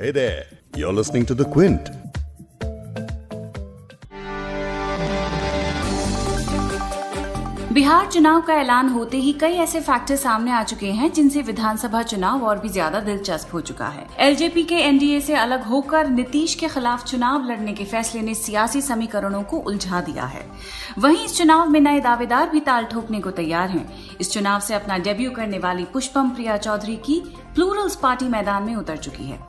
Hey there, you're listening to The Quint. Bihar चुनाव का ऐलान होते ही कई ऐसे फैक्टर सामने आ चुके हैं जिनसे विधानसभा चुनाव और भी ज़्यादा दिलचस्प हो चुका है। एलजेपी के एनडीए से अलग होकर नीतीश के खिलाफ चुनाव लड़ने के फैसले ने सियासी समीकरणों को उलझा दिया है। वहीं इस चुनाव में नए दावेदार भी ताल ठोकने को तैयार हैं। इस चुनाव से अपना डेब्यू करने वाली पुष्पम प्रिया चौधरी की प्लूरल्स पार्टी मैदान में उतर चुकी है।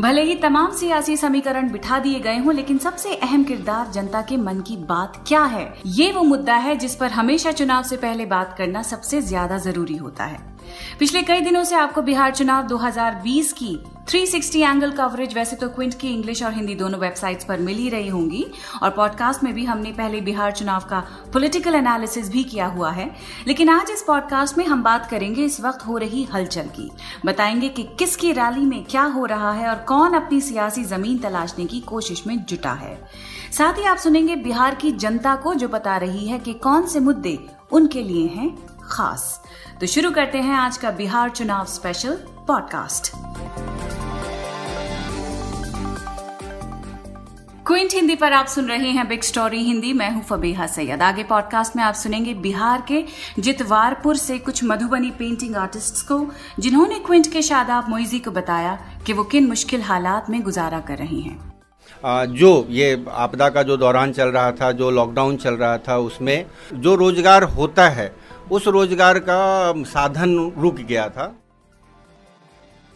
भले ही तमाम सियासी समीकरण बिठा दिए गए हों, लेकिन सबसे अहम किरदार जनता के मन की बात क्या है? ये वो मुद्दा है जिस पर हमेशा चुनाव से पहले बात करना सबसे ज़्यादा ज़रूरी होता है। पिछले कई दिनों से आपको बिहार चुनाव 2020 की 360 एंगल कवरेज वैसे तो क्विंट की इंग्लिश और हिंदी दोनों वेबसाइट्स पर मिल ही रही होंगी और पॉडकास्ट में भी हमने पहले बिहार चुनाव का पॉलिटिकल एनालिसिस भी किया हुआ है। लेकिन आज इस पॉडकास्ट में हम बात करेंगे इस वक्त हो रही हलचल की। बताएँगे कि किसकी रैली में क्या हो रहा है और कौन अपनी सियासी ज़मीन तलाशने की कोशिश में जुटा है। साथ ही आप सुनेंगे बिहार की जनता को जो बता रही है कि कौन से मुद्दे उनके लिए हैं खास। तो शुरू करते हैं आज का बिहार चुनाव स्पेशल पॉडकास्ट क्विंट हिंदी पर आप सुन रहे हैं बिग स्टोरी हिंदी मैं हूँ फबीहा सैयद। आगे पॉडकास्ट में आप सुनेंगे बिहार के जितवारपुर से कुछ मधुबनी पेंटिंग आर्टिस्ट्स को, जिन्होंने क्विंट के शादाब मोइजी को बताया कि वो किन मुश्किल हालात में गुजारा कर रही हैं। जो ये आपदा का जो दौरान चल रहा था, जो लॉकडाउन चल रहा था, उसमें जो रोज़गार होता है उस रोज़गार का साधन रुक गया था।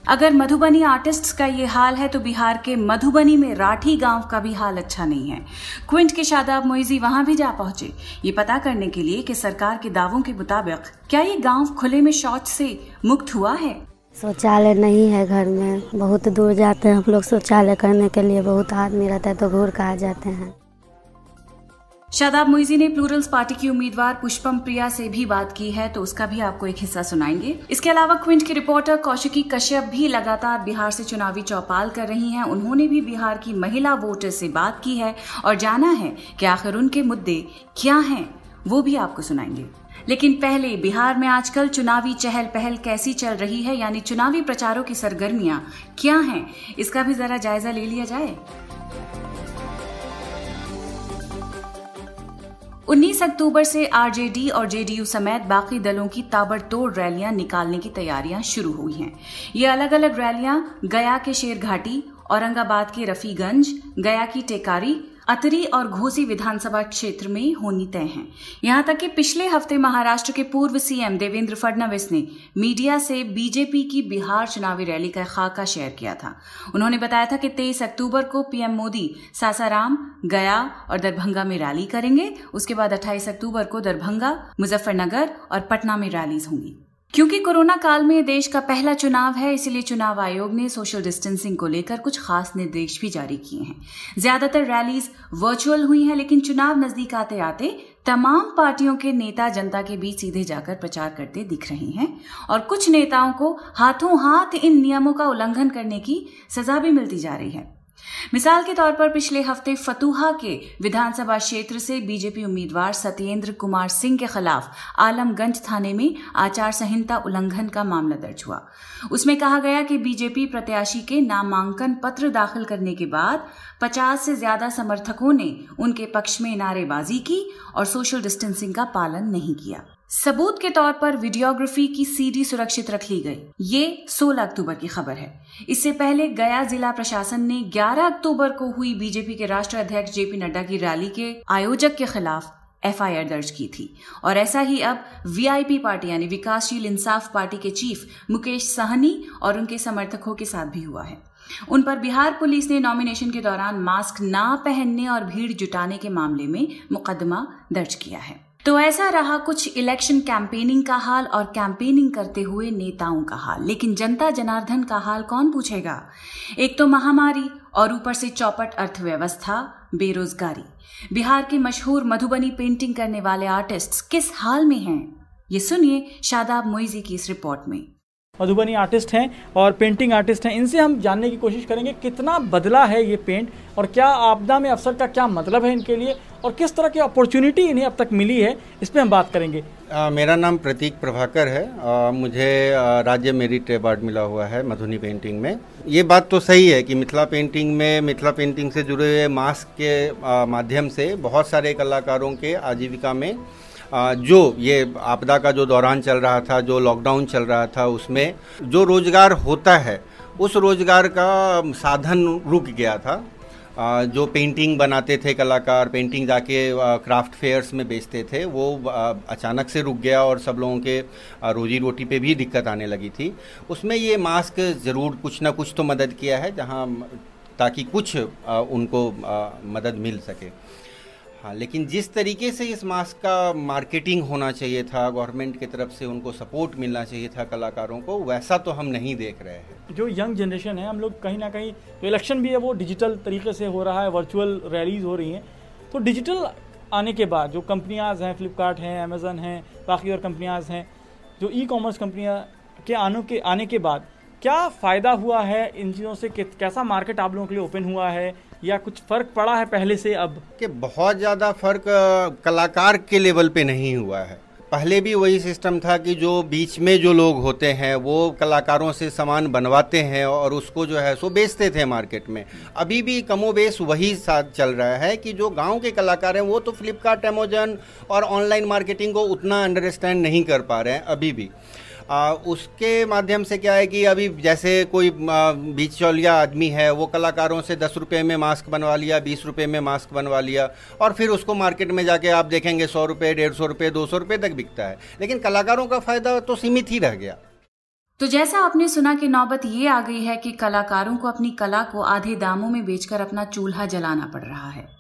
अगर मधुबनी आर्टिस्ट्स का ये हाल है तो बिहार के मधुबनी में राठी गाँव का भी हाल अच्छा नहीं है। क्विंट के शादाब मोइजी वहाँ भी जा पहुँचे। ये पता करने के लिए कि सरकार के दावों के मुताबिक क्या ये गाँव खुले में शौच से मुक्त हुआ है? शौचालय नहीं है घर में। बहुत दूर जाते हैं हम लोग शौचालय करने के लिए। बहुत आदमी रहता है तो घूर कहा जाते हैं। शादाब मुइजी ने प्लूरल्स पार्टी की उम्मीदवार पुष्पम प्रिया से भी बात की है तो उसका भी आपको एक हिस्सा सुनाएँगे। इसके अलावा क्विंट की रिपोर्टर कौशिकी कश्यप भी लगातार बिहार से चुनावी चौपाल कर रही हैं। उन्होंने भी बिहार की महिला वोटर से बात की है और जाना है कि आखिर उनके मुद्दे क्या हैं, वो भी आपको सुनाएँगे। लेकिन पहले बिहार में आजकल चुनावी चहल पहल कैसी चल रही है, यानी चुनावी प्रचारों की सरगर्मियाँ क्या हैं, इसका भी जरा जायजा ले लिया जाए? 19 अक्टूबर से आरजेडी और जेडीयू समेत बाकी दलों की ताबड़तोड़ रैलियाँ निकालने की तैयारियाँ शुरू हुई हैं। ये अलग अलग रैलियाँ गया के शेर घाटी औरंगाबाद के रफीगंज, गया की टेकारी अतरी और घोसी विधानसभा क्षेत्र में होनी तय हैं। यहाँ तक कि पिछले हफ़्ते महाराष्ट्र के पूर्व सीएम देवेंद्र फडणवीस ने मीडिया से बीजेपी की बिहार चुनावी रैली का खाका शेयर किया था। उन्होंने बताया था कि तेईस अक्टूबर को पीएम मोदी सासाराम, गया और दरभंगा में रैली करेंगे। उसके बाद अट्ठाईस अक्टूबर को दरभंगा, मुजफ्फरनगर और पटना में रैलीज होंगी। क्योंकि कोरोना काल में देश का पहला चुनाव है, इसलिए चुनाव आयोग ने सोशल डिस्टेंसिंग को लेकर कुछ खास निर्देश भी जारी किए हैं। ज़्यादातर रैलीज वर्चुअल हुई हैं, लेकिन चुनाव नज़दीक आते आते तमाम पार्टियों के नेता जनता के बीच सीधे जाकर प्रचार करते दिख रहे हैं और कुछ नेताओं को हाथों हाथ इन नियमों का उल्लंघन करने की सजा भी मिलती जा रही है। मिसाल के तौर पर पिछले हफ़्ते फतुहा के विधानसभा क्षेत्र से बीजेपी उम्मीदवार सत्येंद्र कुमार सिंह के खिलाफ आलमगंज थाने में आचार संहिता उल्लंघन का मामला दर्ज हुआ। उसमें कहा गया कि बीजेपी प्रत्याशी के नामांकन पत्र दाखिल करने के बाद 50 से ज़्यादा समर्थकों ने उनके पक्ष में नारेबाजी की और सोशल डिस्टेंसिंग का पालन नहीं किया। सबूत के तौर पर वीडियोग्राफी की सीडी सुरक्षित रख ली गई। ये 16 अक्टूबर की खबर है। इससे पहले गया जिला प्रशासन ने 11 अक्टूबर को हुई बीजेपी के राष्ट्रीय अध्यक्ष जेपी नड्डा की रैली के आयोजक के खिलाफ एफआईआर दर्ज की थी। और ऐसा ही अब वीआईपी पार्टी यानी विकासशील इंसाफ पार्टी के चीफ मुकेश सहनी और उनके समर्थकों के साथ भी हुआ है। उन पर बिहार पुलिस ने नॉमिनेशन के दौरान मास्क ना पहनने और भीड़ जुटाने के मामले में मुकदमा दर्ज किया है। तो ऐसा रहा कुछ इलेक्शन कैंपेनिंग का हाल और कैंपेनिंग करते हुए नेताओं का हाल। लेकिन जनता जनार्दन का हाल कौन पूछेगा? एक तो महामारी और ऊपर से चौपट अर्थव्यवस्था, बेरोजगारी। बिहार के मशहूर मधुबनी पेंटिंग करने वाले आर्टिस्ट किस हाल में हैं? ये सुनिए शादाब मोइजी की इस रिपोर्ट में। मधुबनी आर्टिस्ट हैं और पेंटिंग आर्टिस्ट हैं। इनसे हम जानने की कोशिश करेंगे कितना बदला है ये पेंट और क्या आपदा में अवसर का क्या मतलब है इनके लिए। और किस तरह की अपॉर्चुनिटी इन्हें अब तक मिली है इस पर हम बात करेंगे। आ, मेरा नाम प्रतीक प्रभाकर है। आ, मुझे आ, राज्य मेरिट अवार्ड मिला हुआ है मधुनी पेंटिंग में। ये बात तो सही है कि मिथिला पेंटिंग में मिथिला पेंटिंग से जुड़े हुए मास्क के माध्यम से बहुत सारे कलाकारों के आजीविका में जो ये आपदा का जो दौरान चल रहा था जो लॉकडाउन चल रहा था उसमें जो रोज़गार होता है उस रोज़गार का साधन रुक गया था। जो पेंटिंग बनाते थे कलाकार पेंटिंग जाके क्राफ्ट फेयर्स में बेचते थे, वो अचानक से रुक गया और सब लोगों के रोजी रोटी पे भी दिक्कत आने लगी थी। उसमें ये मास्क ज़रूर कुछ ना कुछ तो मदद किया है, जहाँ ताकि कुछ उनको मदद मिल सके। हाँ लेकिन जिस तरीके से इस मास्क का मार्केटिंग होना चाहिए था, गवर्नमेंट की तरफ़ से उनको सपोर्ट मिलना चाहिए था कलाकारों को, वैसा तो हम नहीं देख रहे हैं। जो यंग जनरेशन है, हम लोग कहीं ना कहीं, जो इलेक्शन भी है, वो डिजिटल तरीके से हो रहा है, वर्चुअल रैलीज हो रही हैं। तो डिजिटल आने के बाद जो कंपनियाज हैं, फ्लिपकार्ट हैं अमेज़न हैं, बाकी और कंपनियाज हैं, जो ई कॉमर्स कंपनियाँ के आने के आने के बाद क्या फ़ायदा हुआ है इन चीज़ों से कैसा मार्केट आप लोगों के लिए ओपन हुआ है? या कुछ फ़र्क पड़ा है पहले से अब? कि बहुत ज़्यादा फ़र्क कलाकार के लेवल पे नहीं हुआ है। पहले भी वही सिस्टम था कि जो बीच में जो लोग होते हैं, वो कलाकारों से सामान बनवाते हैं और उसको जो है, सो बेचते थे मार्केट में। अभी भी कमो बेस वही साथ चल रहा है कि जो गाँव के कलाकार हैं, वो तो फ्लिपकार्ट अमेजन और ऑनलाइन मार्केटिंग को उतना अंडरस्टैंड नहीं कर पा रहे हैं अभी भी। आ, उसके माध्यम से क्या है कि अभी जैसे कोई बीच चौलिया आदमी है वो कलाकारों से दस रुपये में मास्क बनवा लिया बीस रुपये में मास्क बनवा लिया और फिर उसको मार्केट में जाके आप देखेंगे सौ रुपये डेढ़ सौ रुपये दो सौ रुपये तक बिकता है। लेकिन कलाकारों का फ़ायदा तो सीमित ही रह गया। तो जैसा आपने सुना कि नौबत ये आ गई है कि कलाकारों को अपनी कला को आधे दामों में बेचकर अपना चूल्हा जलाना पड़ रहा है।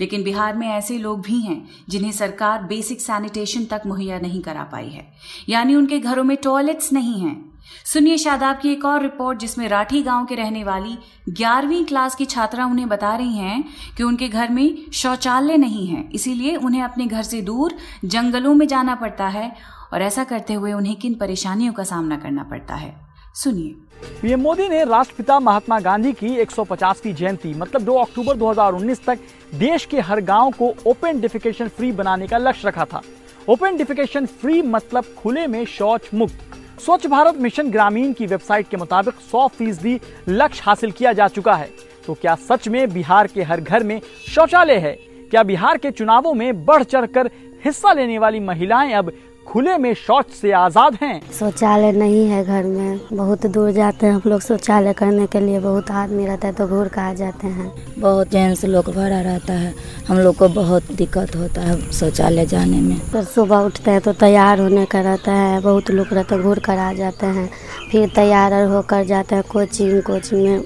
लेकिन बिहार में ऐसे लोग भी हैं जिन्हें सरकार बेसिक सैनिटेशन तक मुहैया नहीं करा पाई है। यानी उनके घरों में टॉयलेट्स नहीं हैं। सुनिए शादाब की एक और रिपोर्ट जिसमें राठी गाँव के रहने वाली ग्यारहवीं क्लास की छात्रा उन्हें बता रही हैं कि उनके घर में शौचालय नहीं है। इसीलिए उन्हें अपने घर से दूर जंगलों में जाना पड़ता है और ऐसा करते हुए उन्हें किन परेशानियों का सामना करना पड़ता है। सुनिए। पीएम मोदी ने राष्ट्रपिता महात्मा गांधी की 150वीं जयंती मतलब 2 अक्टूबर 2019 तक देश के हर गाँव को ओपन डिफिकेशन फ्री बनाने का लक्ष्य रखा था। ओपन डिफिकेशन फ्री मतलब खुले में शौच मुक्त। स्वच्छ भारत मिशन ग्रामीण की वेबसाइट के मुताबिक 100 फ़ीसदी लक्ष्य हासिल किया जा चुका है। तो क्या सच में बिहार के हर घर में शौचालय है? क्या बिहार के चुनावों में बढ़ चढ़ कर हिस्सा लेने वाली महिलाएँ अब खुले में शौच से आज़ाद हैं। शौचालय नहीं है घर में। बहुत दूर जाते हैं हम लोग। शौचालय करने के लिए बहुत आदमी रहता है तो घूर कर आ जाते हैं? बहुत जेंट्स लोग भरा रहता है। हम लोग को बहुत दिक्कत होता है शौचालय जाने में। फिर सुबह उठते हैं तो तैयार होने का रहता है। बहुत लोग रहते हैं घूर कर आ जाते हैं। फिर तैयार होकर जाते हैं कोचिंग। कोचिंग में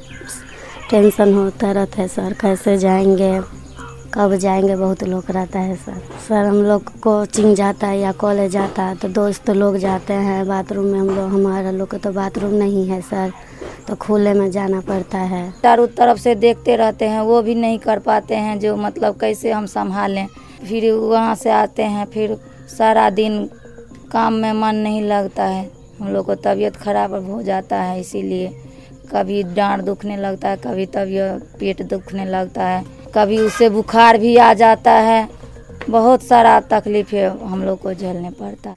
टेंशन होता रहता है सर कैसे जाएँगे? कब जाएँगे? बहुत लोग रहता है सर। सर, हम लोग कोचिंग जाता है या कॉलेज जाता है तो दोस्त लोग जाते हैं बाथरूम में। हम लोग, हमारा लोग तो बाथरूम नहीं है सर तो खुले में जाना पड़ता है। चारों तरफ़ से देखते रहते हैं, वो भी नहीं कर पाते हैं जो मतलब कैसे हम संभालें। फिर वहाँ से आते हैं, फिर सारा दिन काम में मन नहीं लगता है। हम लोग को तबीयत खराब हो जाता है, इसीलिए कभी डांड दुखने लगता है, कभी तबीयत पेट दुखने लगता है। कभी उसे बुखार भी आ जाता है। बहुत सारा तकलीफ़ है हम लोग को झेलने पड़ता।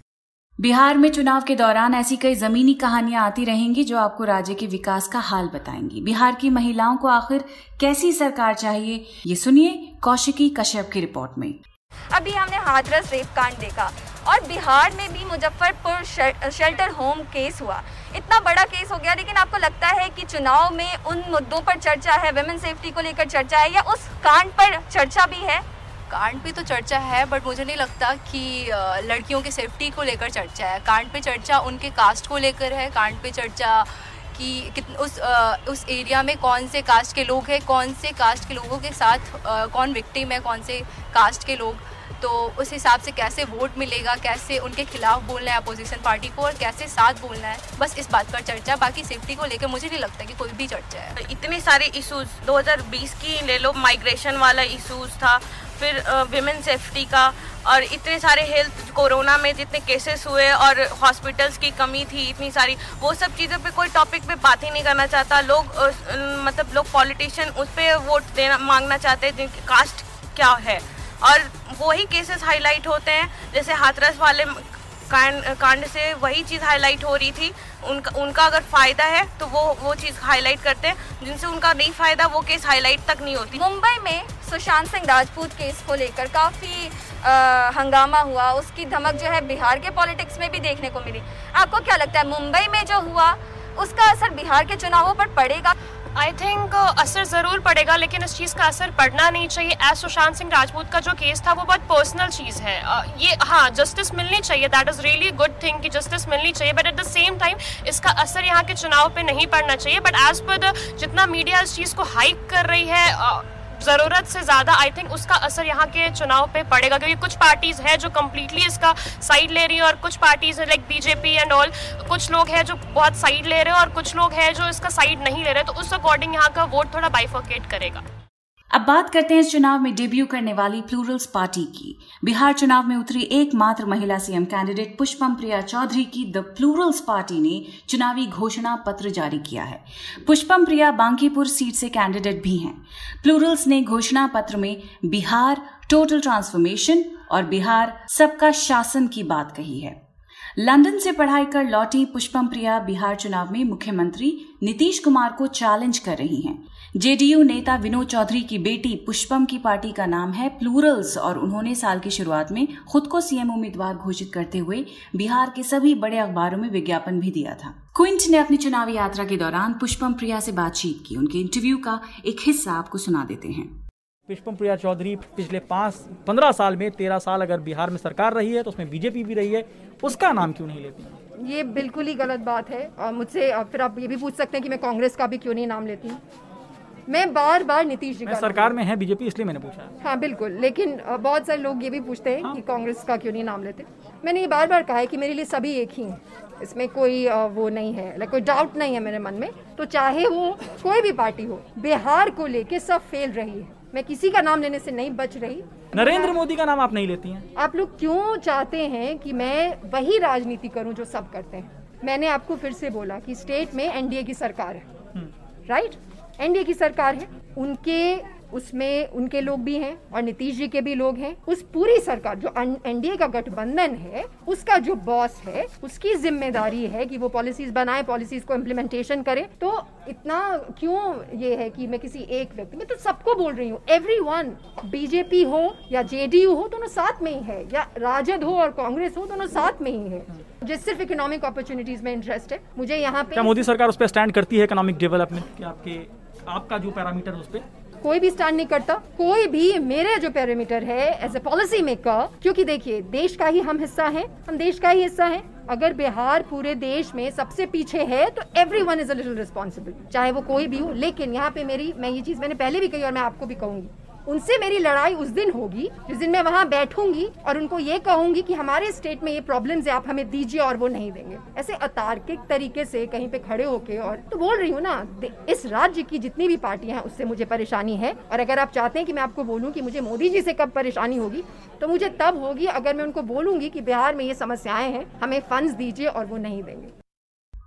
बिहार में चुनाव के दौरान ऐसी कई जमीनी कहानियाँ आती रहेंगी जो आपको राज्य के विकास का हाल बताएँगी। बिहार की महिलाओं को आखिर कैसी सरकार चाहिए ये सुनिए कौशिकी कश्यप की रिपोर्ट में। अभी हमने हाथरस रेप कांड देखा। और बिहार में भी मुजफ्फरपुर शेल्टर होम केस हुआ। इतना बड़ा केस हो गया लेकिन आपको लगता है कि चुनाव में उन मुद्दों पर चर्चा है वेमेन सेफ्टी को लेकर चर्चा है या उस कांड पर चर्चा भी है? कांड पे तो चर्चा है बट मुझे नहीं लगता कि लड़कियों के सेफ्टी को लेकर चर्चा है। कांड पे चर्चा उनके कास्ट को लेकर है कांड पे चर्चा कि उस आ, उस एरिया में कौन से कास्ट के लोग हैं कौन से कास्ट के लोगों के साथ आ, कौन विक्टिम है कौन से कास्ट के लोग। तो उस हिसाब से कैसे वोट मिलेगा, कैसे उनके खिलाफ बोलना है अपोजिशन पार्टी को और कैसे साथ बोलना है, बस इस बात पर चर्चा, बाकी सेफ्टी को लेकर मुझे नहीं लगता कि कोई भी चर्चा है। इतने सारे इशूज 2020 की ले लो माइग्रेशन वाला इशूज था, फिर विमेन सेफ्टी का, और इतने सारे हेल्थ कोरोना में जितने केसेस हुए और हॉस्पिटल्स की कमी थी इतनी सारी, वो सब चीज़ों पे कोई टॉपिक पे बात ही नहीं करना चाहता। लोग मतलब लोग पॉलिटिशियन उस पर वोट देना, मांगना चाहते हैं, जिनकी कास्ट क्या है। और वही केसेस हाईलाइट होते हैं। जैसे हाथरस वाले कांड से वही चीज़ हाईलाइट हो रही थी। उनका उनका अगर फ़ायदा है तो वो वो चीज़ हाईलाइट करते हैं। जिनसे उनका नहीं फ़ायदा, वो केस हाईलाइट तक नहीं होती। मुंबई में सुशांत सिंह राजपूत केस को लेकर काफ़ी हंगामा हुआ। उसकी धमक जो है बिहार के पॉलिटिक्स में भी देखने को मिली। आपको क्या लगता है, मुंबई में जो हुआ, उसका असर बिहार के चुनावों पर पड़ेगा? आई थिंक uh, असर ज़रूर पड़ेगा लेकिन इस चीज़ का असर पड़ना नहीं चाहिए। एज सुशांत सिंह राजपूत का जो केस था वो बहुत पर्सनल चीज़ है। ये हाँ जस्टिस मिलनी चाहिए। That is really good thing कि जस्टिस मिलनी चाहिए। But at the same time इसका असर यहाँ के चुनाव पे नहीं पड़ना चाहिए। बट एज पर जितना मीडिया इस चीज़ को हाइक कर रही है uh, ज़रूरत से ज़्यादा आई थिंक उसका असर यहाँ के चुनाव पे पड़ेगा, क्योंकि कुछ पार्टीज़ है जो कम्प्लीटली इसका साइड ले रही है और कुछ पार्टीज़ है लाइक बीजेपी एंड ऑल कुछ लोग हैं जो बहुत साइड ले रहे हैं और कुछ लोग हैं जो इसका साइड नहीं ले रहे तो उस अकॉर्डिंग यहाँ का वोट थोड़ा बाइफोकेट करेगा। अब बात करते हैं इस चुनाव में डेब्यू करने वाली प्लूरल्स पार्टी की। बिहार चुनाव में उतरी एकमात्र महिला सीएम कैंडिडेट पुष्पम प्रिया चौधरी की द प्लूरल्स पार्टी ने चुनावी घोषणा पत्र जारी किया है। पुष्पम प्रिया बांकीपुर सीट से कैंडिडेट भी हैं। प्लूरल्स ने घोषणा पत्र में बिहार टोटल ट्रांसफॉर्मेशन और बिहार सबका शासन की बात कही है। लंदन से पढ़ाई कर लौटी पुष्पम प्रिया बिहार चुनाव में मुख्यमंत्री नीतीश कुमार को चैलेंज कर रही हैं। जेडीयू नेता विनोद चौधरी की बेटी पुष्पम की पार्टी का नाम है प्लूरल्स और उन्होंने साल की शुरुआत में खुद को सीएम उम्मीदवार घोषित करते हुए बिहार के सभी बड़े अखबारों में विज्ञापन भी दिया था। क्विंट ने अपनी चुनावी यात्रा के दौरान पुष्पम प्रिया से बातचीत की। उनके इंटरव्यू का एक हिस्सा आपको सुना देते हैं। पुष्पम प्रिया चौधरी पिछले पाँच पंद्रह साल में तेरह साल अगर बिहार में सरकार रही है तो उसमें बीजेपी भी रही है उसका नाम क्यों नहीं लेती? ये बिल्कुल ही गलत बात है। और मुझसे फिर आप ये भी पूछ सकते हैं कि मैं कांग्रेस का भी क्यों नहीं नाम लेती? मैं बार बार नीतीश जी का सरकार में है बीजेपी इसलिए मैंने पूछा। हाँ बिल्कुल। लेकिन बहुत सारे लोग ये भी पूछते हैं हाँ? कि कांग्रेस का क्यों नहीं नाम लेते? मैंने ये बार बार कहा है कि मेरे लिए सभी एक ही हैं। इसमें कोई वो नहीं है लाइक कोई डाउट नहीं है मेरे मन में। तो चाहे वो कोई भी पार्टी हो बिहार को लेके सब फेल रही है। मैं किसी का नाम लेने से नहीं बच रही। नरेंद्र मोदी का नाम आप नहीं लेती हैं? आप लोग क्यों चाहते हैं कि मैं वही राजनीति करूँ जो सब करते हैं? मैंने आपको फिर से बोला कि स्टेट में एनडीए की सरकार है। राइट? हम्म। एनडीए की सरकार है। उनके उसमें उनके लोग भी हैं और नीतीश जी के भी लोग हैं। उस पूरी सरकार, जो एनडीए का गठबंधन है, उसका जो बॉस है, उसकी ज़िम्मेदारी है कि वो पॉलिसीज़ बनाए पॉलिसीज़ को इम्प्लीमेंटेशन करे। तो इतना क्यों ये है कि मैं किसी एक व्यक्ति, मैं तो सबको बोल रही हूँ एवरी बीजेपी हो या जेडीयू हो, दोनों साथ में ही है, या राजद हो और कांग्रेस हो, दोनों साथ में ही है। मुझे सिर्फ़ इकोनॉमिक अपॉर्चुनिटीज़ में इंटरेस्ट है। मुझे यहाँ पे मोदी सरकार उस पर स्टैंड करती है इकोनॉमिक डेवलपमेंट आपके, आपका जो पैरामीटर उस पर कोई भी स्टैंड नहीं करता, कोई भी मेरे जो पैरामीटर है एज ए पॉलिसी मेकर क्योंकि देखिए, देश का ही हम हिस्सा है, हम देश का ही हिस्सा है। अगर बिहार पूरे देश में सबसे पीछे है तो everyone is a little responsible चाहे वो कोई भी हो। लेकिन यहाँ पे मेरी, मैं ये चीज़ मैंने पहले भी कही और मैं आपको भी कहूँगी उनसे मेरी लड़ाई उस दिन होगी, जिस दिन मैं वहाँ बैठूँगी और उनको ये कहूँगी कि हमारे स्टेट में ये प्रॉब्लम है, आप हमें दीजिए और वो नहीं देंगे। ऐसे अतार्किक तरीके से कहीं पे खड़े होके और तो बोल रही हूँ ना इस राज्य की जितनी भी पार्टियाँ हैं, उससे मुझे परेशानी है। और अगर आप चाहते हैं कि मैं आपको बोलूँ की मुझे मोदी जी से कब परेशानी होगी तो मुझे तब होगी अगर मैं उनको बोलूँगी की बिहार में ये समस्याएँ हैं, हमें फंड दीजिए और वो नहीं देंगे।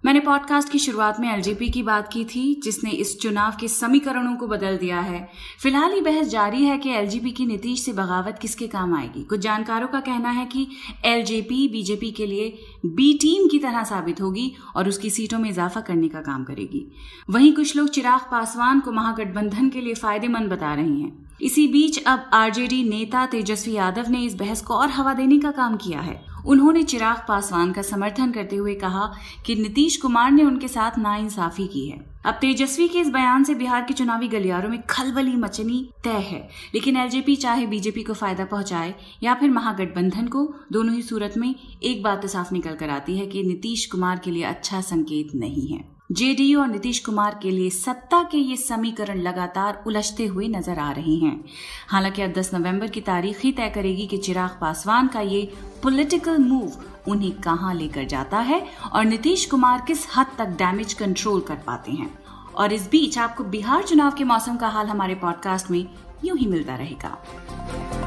मैंने पॉडकास्ट की शुरुआत में एलजेपी की बात की थी, जिसने इस चुनाव के समीकरणों को बदल दिया है। फ़िलहाल ये बहस जारी है कि एलजेपी की नीतीश से बगावत किसके काम आएगी। कुछ जानकारों का कहना है कि एलजेपी बीजेपी के लिए बी टीम की तरह साबित होगी और उसकी सीटों में इजाफा करने का काम करेगी। वहीं कुछ लोग चिराग पासवान को महागठबंधन के लिए फ़ायदेमंद बता रहे हैं। इसी बीच अब आरजेडी नेता तेजस्वी यादव ने इस बहस को और हवा देने का काम किया है। उन्होंने चिराग पासवान का समर्थन करते हुए कहा कि नीतीश कुमार ने उनके साथ नाइंसाफी की है। अब तेजस्वी के इस बयान से बिहार के चुनावी गलियारों में खलबली मचनी तय है, लेकिन एलजेपी चाहे बीजेपी को फ़ायदा पहुँचाए या फिर महागठबंधन को, दोनों ही सूरत में एक बात तो साफ़ निकल कर आती है कि नीतीश कुमार के लिए अच्छा संकेत नहीं है। जेडीयू और नीतीश कुमार के लिए सत्ता के ये समीकरण लगातार उलझते हुए नज़र आ रहे हैं। हालाँकि अब 10 नवंबर की तारीख ही तय करेगी कि चिराग पासवान का ये पॉलिटिकल मूव उन्हें कहाँ लेकर जाता है और नीतीश कुमार किस हद तक डैमेज कंट्रोल कर पाते हैं। और इस बीच आपको बिहार चुनाव के मौसम का हाल हमारे पॉडकास्ट में यूँ ही मिलता रहेगा।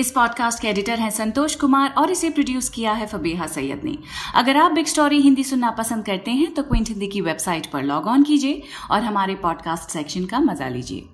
इस पॉडकास्ट के एडिटर हैं संतोष कुमार और इसे प्रोड्यूस किया है फबीहा सैयद ने। अगर आप बिग स्टोरी हिंदी सुनना पसंद करते हैं तो क्विंट हिंदी की वेबसाइट पर लॉग ऑन कीजिए और हमारे पॉडकास्ट सेक्शन का मज़ा लीजिए।